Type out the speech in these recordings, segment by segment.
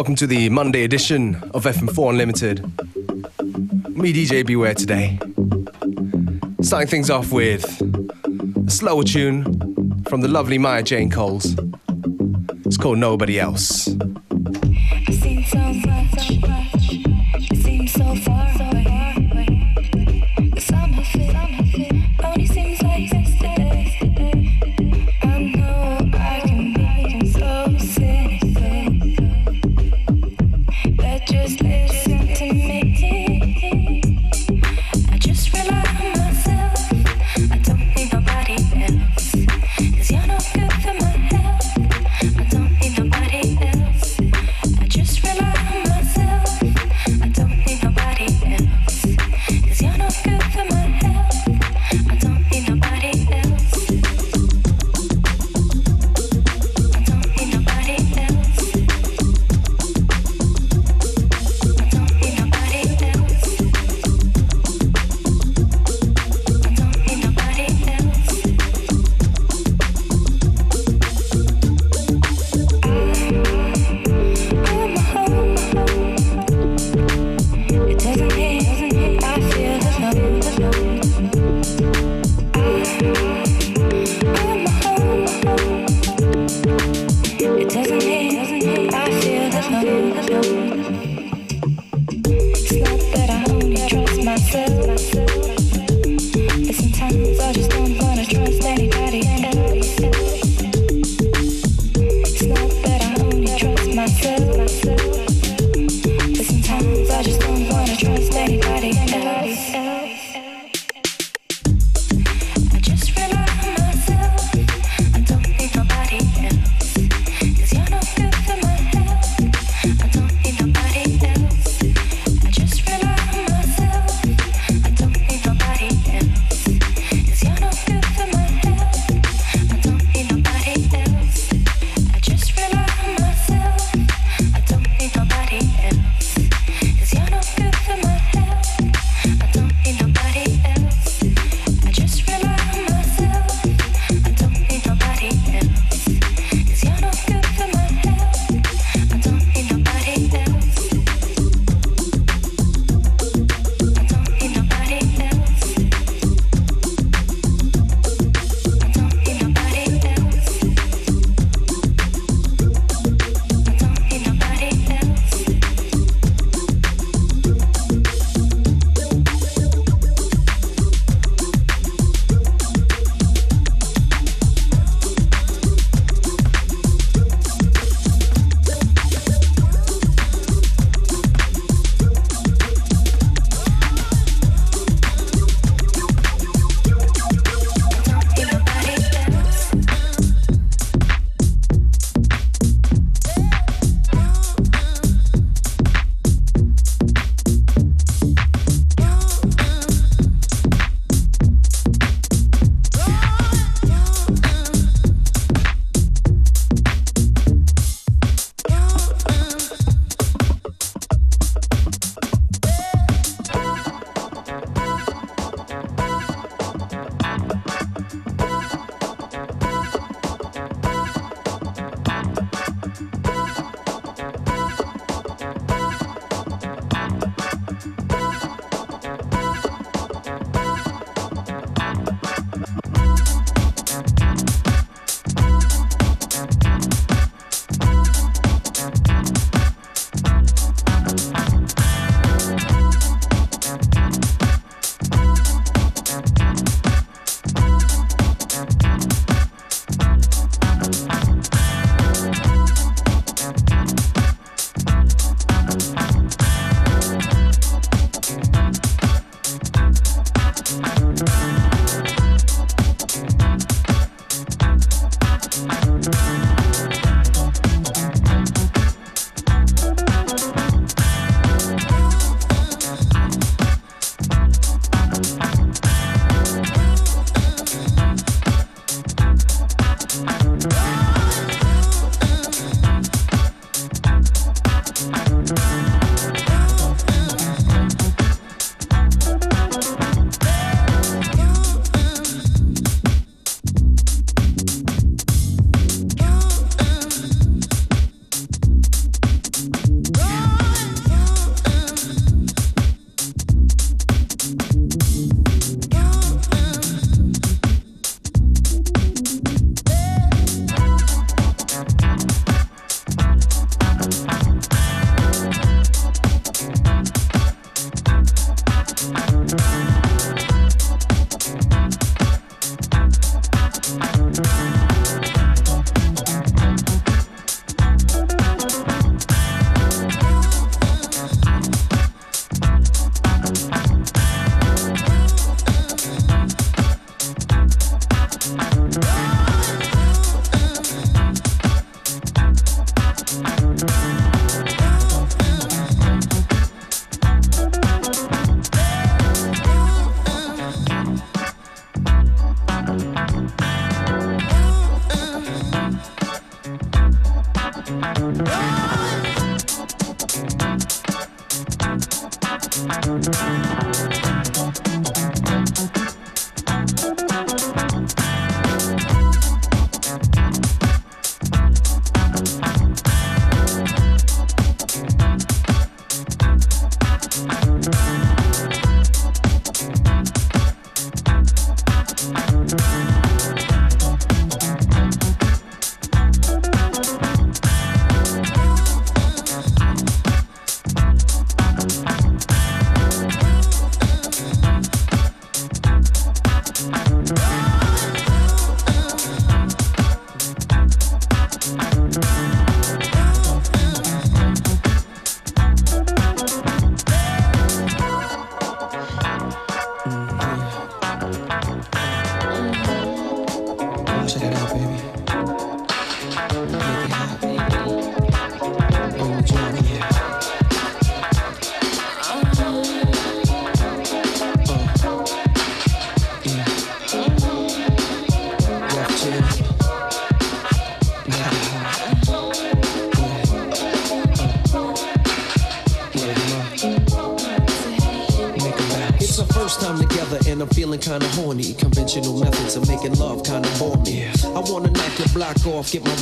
Welcome to the Monday edition of FM4 Unlimited. Me, DJ Beware, today. Starting things off with a slower tune from the lovely Maya Jane Coles. It's called Nobody Else.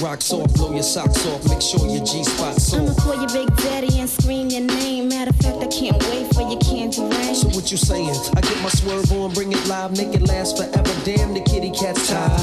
Rocks off, blow your socks off, make sure your G spot's off. I'ma call your big daddy and scream your name. Matter of fact, I can't wait for your candy rain. So what you saying? I get my swerve on, bring it live, make it last forever. Damn, the kitty cat's tired.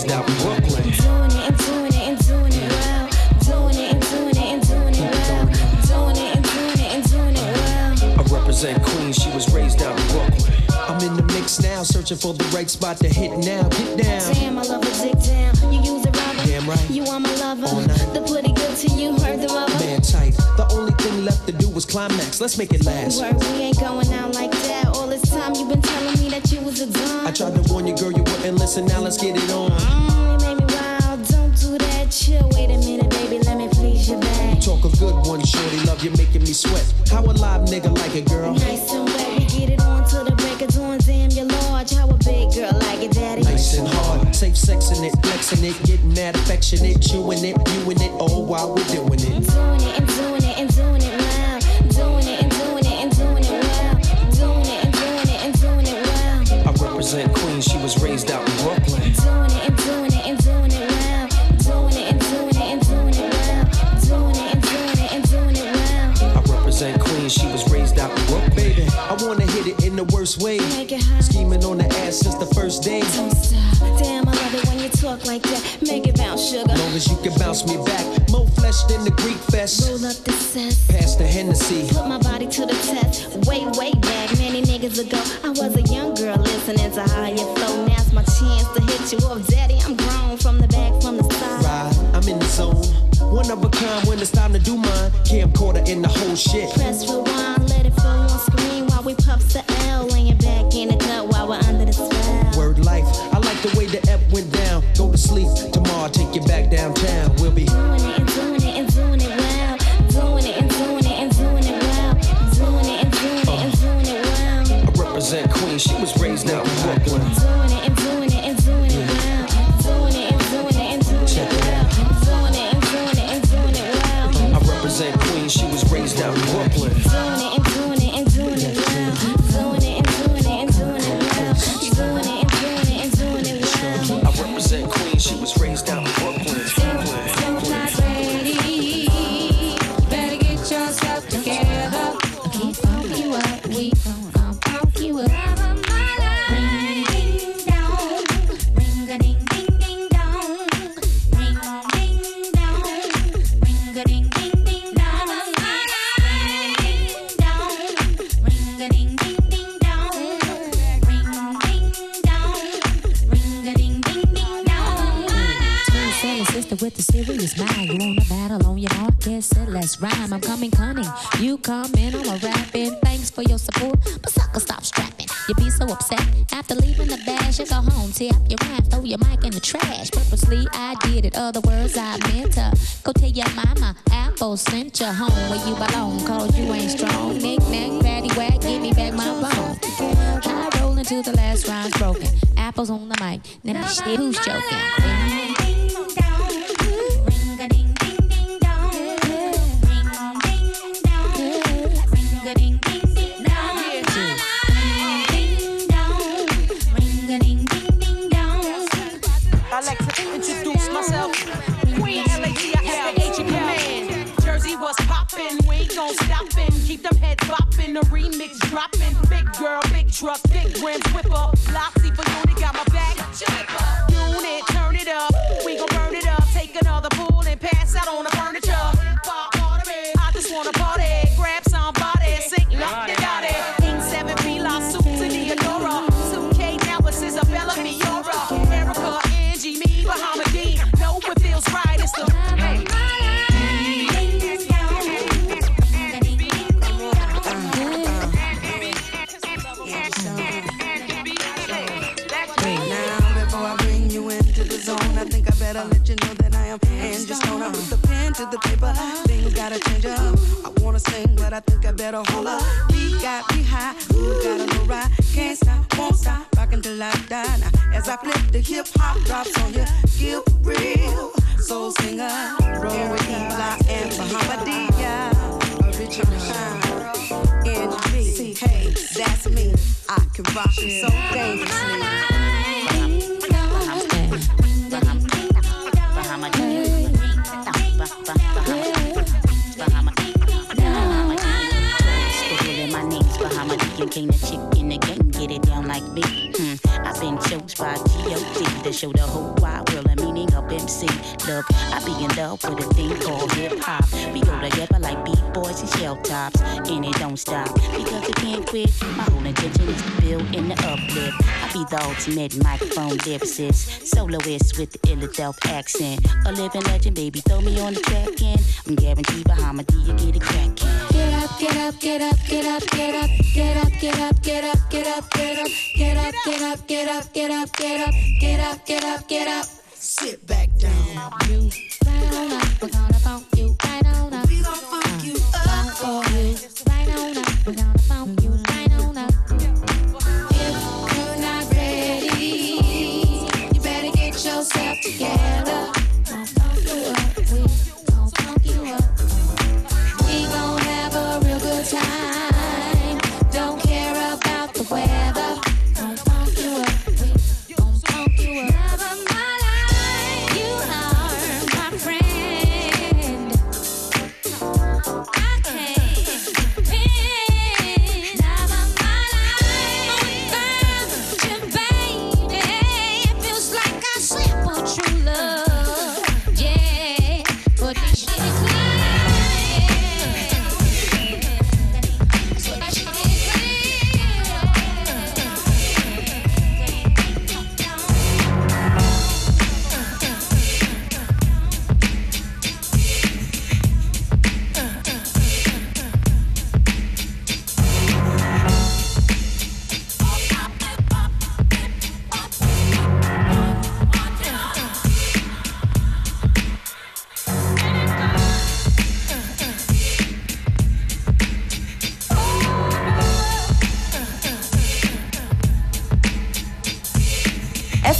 Raised out in Brooklyn. Doing it and doing it and doing it well. Doing it and doing it and doing it well. Doing it and doing it and doing it well. I represent Queens, she was raised out in Brooklyn. I'm in the mix now, searching for the right spot to hit now. Get down. Damn, I love a dick down. You use a rubber. Damn right. You are my lover. The pretty good to you, heard the rubber. Man tight. Was climax. Let's make it last. Word, we ain't going out like that. All this time you been telling me that you was a dumb. I tried to warn you, girl, you wouldn't listen. Now let's get it on. Mm, you made me wild. Don't do that. Chill. Wait a minute, baby. Let me please you back. Talk a good one, shorty. Love you making me sweat. How a live nigga like it, girl? Nice and wet. We get it on till the break of dawn. Damn, you're large. How a big girl like it, daddy? Nice and hard. Safe sexing it, flexing it, getting that affectionate, chewing it, viewing it, all while we're doing it. Doing it and doing it represent Queens, she was raised out in Brooklyn. I wanna hit it in the worst way. Make it hot. Scheming on the ass since the first day. Don't stop. Damn, I love it when you talk like that. Make it bounce, sugar. Long as you can bounce me back. More flesh than the Greek fest. Roll up the cess. Pass the Hennessy. Put my body to the test. Way, way back, many niggas ago. I was a young girl listening to you flow. Now's my chance to hit you up, daddy. I'm grown from the back, from the side. Ride, I'm in the zone. One of a kind when it's time to do mine. Camcorder in the whole shit. Press rewind, we puff the L. Laying sent you home where you belong. MC. Look, I be in love with a thing called hip hop. We go together like beat boys and shell tops, and it don't stop because it can't quit. My whole intention is to build in the uplift. I be the ultimate microphone lyricist, soloist with the Illadelph accent, a living legend. Baby, throw me on the track and I'm guaranteed behind my D you get it cracking. Get up, get up, get up, get up, get up, get up, get up, get up, get up, get up, get up, get up, get up, get up, get up, get up, get up, get up sit back down. You right on up, we're gonna funk you right on up. We gon' funk you up. Funk for you, right on up, we're gonna funk you.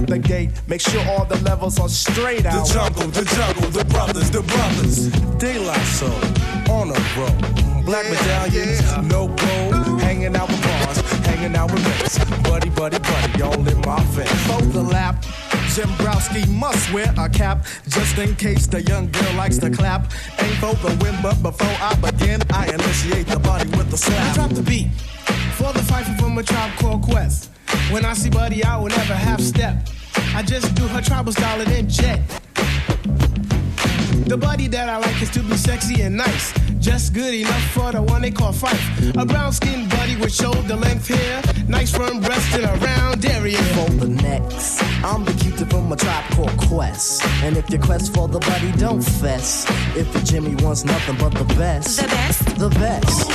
Out the gate, make sure all the levels are straight out. The jungle, the jungle, the brothers, the brothers. De La Soul, on a roll. Black medallions, no gold. Hanging out with bars, hanging out with mates. Buddy, buddy, buddy, all in my face. For the lap, Jimbrowski must wear a cap just in case the young girl likes to clap. Ain't for the win, but before I begin, I initiate the body with the slap. Drop the beat for the fight from a tribe called Quest. When I see Buddy, I will never half step. I just do her tribal style and then jet. The buddy that I like is to be sexy and nice. Just good enough for the one they call Phife. A brown skinned buddy with shoulder length hair. Nice firm breast and a round area. For the next, I'm the cutie from a tribe called Quest. And if your quest for the buddy, don't fess. If your Jimmy wants nothing but the best. The best? The best.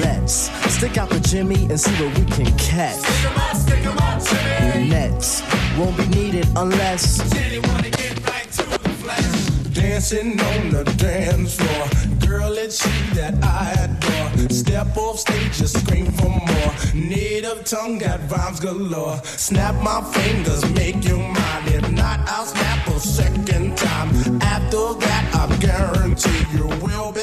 Let's stick out the Jimmy and see what we can catch. Nets won't be needed unless. Dancing on the dance floor. Girl, it's you that I adore. Step off stage, just scream for more. Native tongue got rhymes galore. Snap my fingers, make you mine. If not, I'll snap a second time. After that,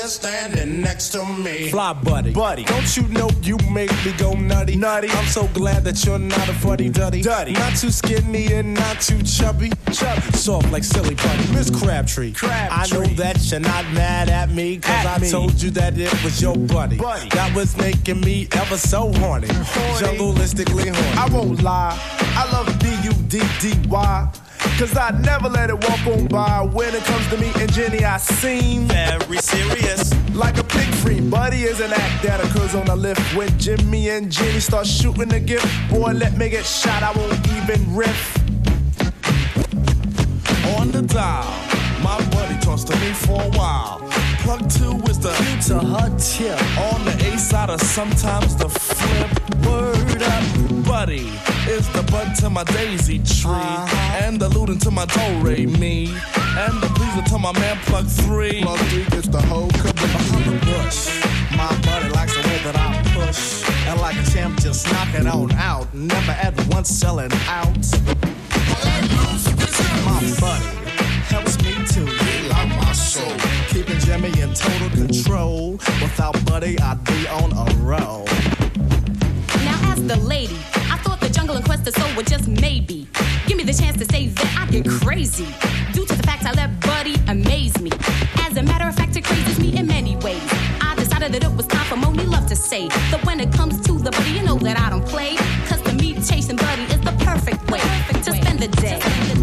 I you will standing next to me. Fly buddy. Buddy. Don't you know you make me go nutty? Nutty. I'm so glad that you're not a fuddy duddy. Duddy. Not too skinny and not too chubby. Chubby. Soft like silly putty. Miss Crabtree. Crabtree. I know that you're not mad at me, cause At I me. told you that it was your buddy. Buddy. That was making me ever so horny. Jungleistically horny. I won't lie, I love B-U-D-D-Y. Cause I never let it walk on by. When it comes to me and Jenny, I seem very serious. Like a pig free. Buddy is an act that occurs on the lift. When Jimmy and Jenny start shooting the gift, boy, let me get shot. I won't even riff. On the dial, my buddy talks to me for a while. Plug two is the to her tip. On the A side or sometimes the flip. Word up, buddy is the bud to my daisy tree. Uh-huh. And the looting to my do re mm-hmm. me. And the pleaser to my man plug three. Plug three gets the whole behind the bush. My buddy likes the way that I push. And like a champ, just knock it on out. Never at once selling out. My buddy helps me to relock my soul. Keeping Jimmy in total control. Without Buddy, I'd be on a roll. Were just maybe. Give me the chance to say that I get crazy. Due to the fact I let Buddy amaze me. As a matter of fact, it crazes me in many ways. I decided that it was time for Monie Love to say that when it comes to the Buddy, you know that I don't play. Cause to me, chasing Buddy is the perfect way to spend the day.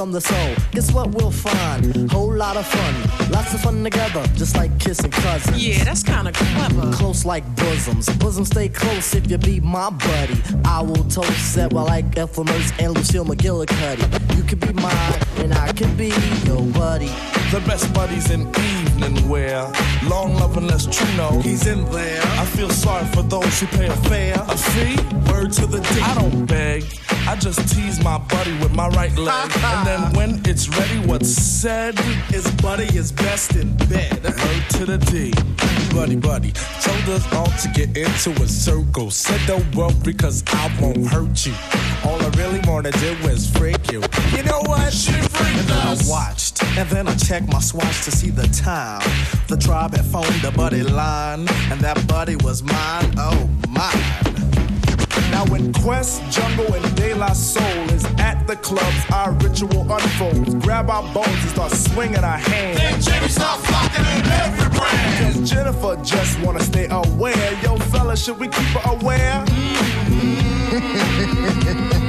From the soul, guess what we'll find? Whole lot of fun, lots of fun together, just like kissing cousins. Yeah, that's kinda clever. Close like bosoms, bosoms stay close if you be my buddy. I will toast that well like Ethel Mertz and Lucille McGillicuddy. You could be mine, and I could be your buddy. The best buddies in evening wear. Long love unless true know he's in there. I feel sorry for those who pay a fare. A fee? Word to the D. I don't beg. I just tease my buddy with my right leg. and then when it's ready, what's said is buddy is best in bed. Word to the D. Buddy, buddy. Told us all to get into a circle. Said don't worry, cause I won't hurt you. All I really wanna do is freak you. You know what? She freaked and then I watched, and then I checked my swatch to see the time. The tribe had phoned the buddy line, and that buddy was mine. Oh, mine. Now when Quest, Jungle, and De La Soul is at the clubs, our ritual unfolds. Grab our bones and start swinging our hands. Then Jenny start flocking in every brand. Cause Jennifer just wanna stay aware. Yo, fella, should we keep her aware? In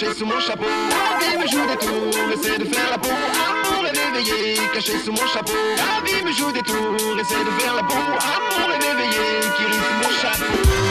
caché sous mon chapeau. La vie me joue des tours, essaie de faire la peau pour le réveiller, caché sous mon chapeau. La vie me joue des tours, essaie de faire la peau pour le réveiller, qui rit sous mon chapeau.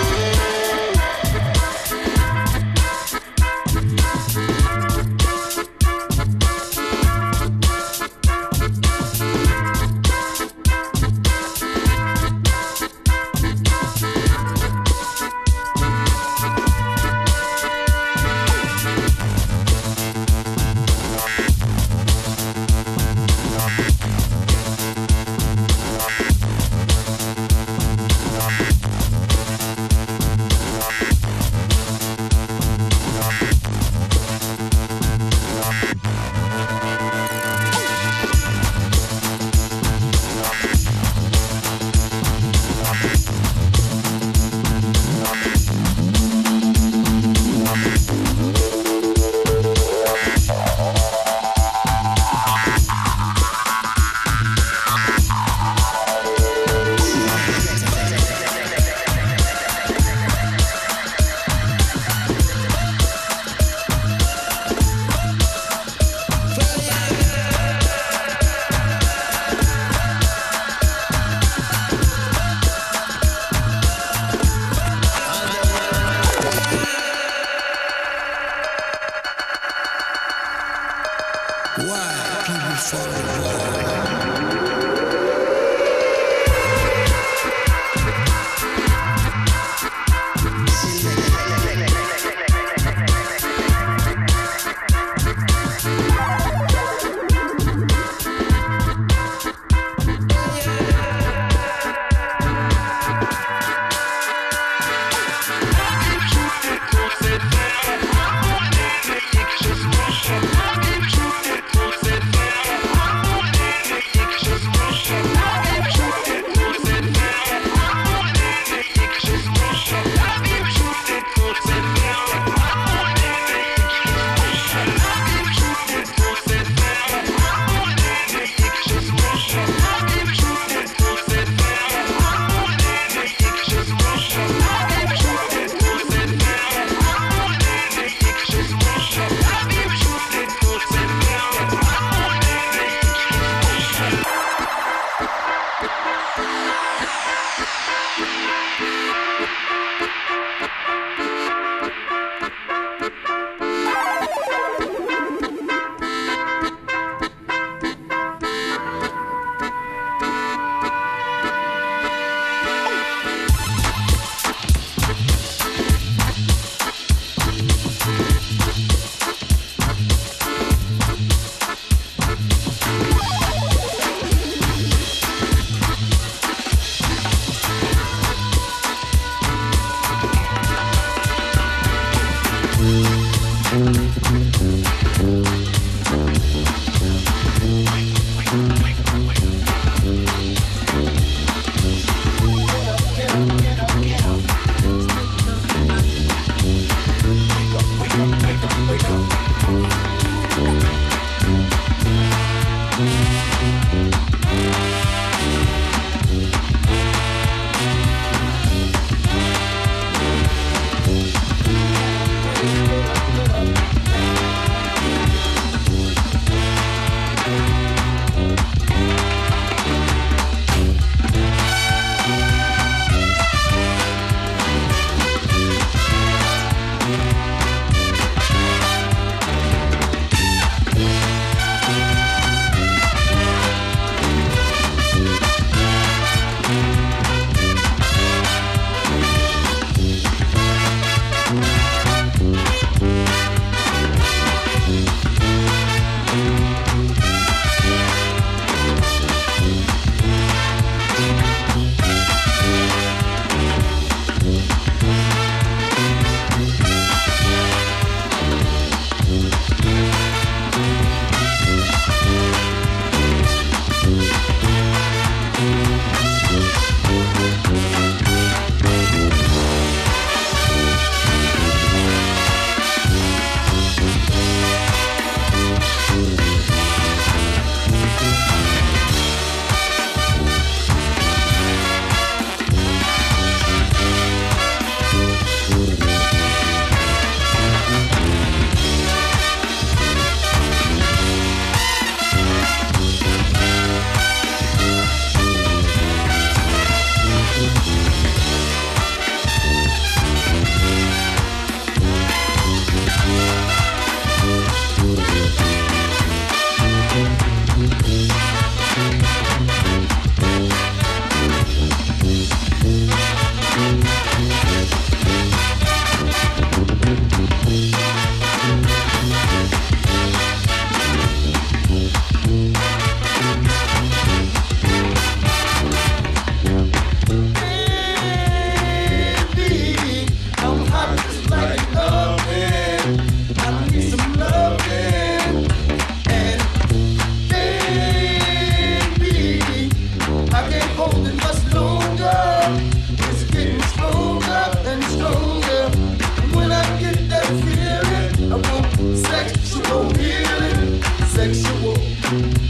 Sexual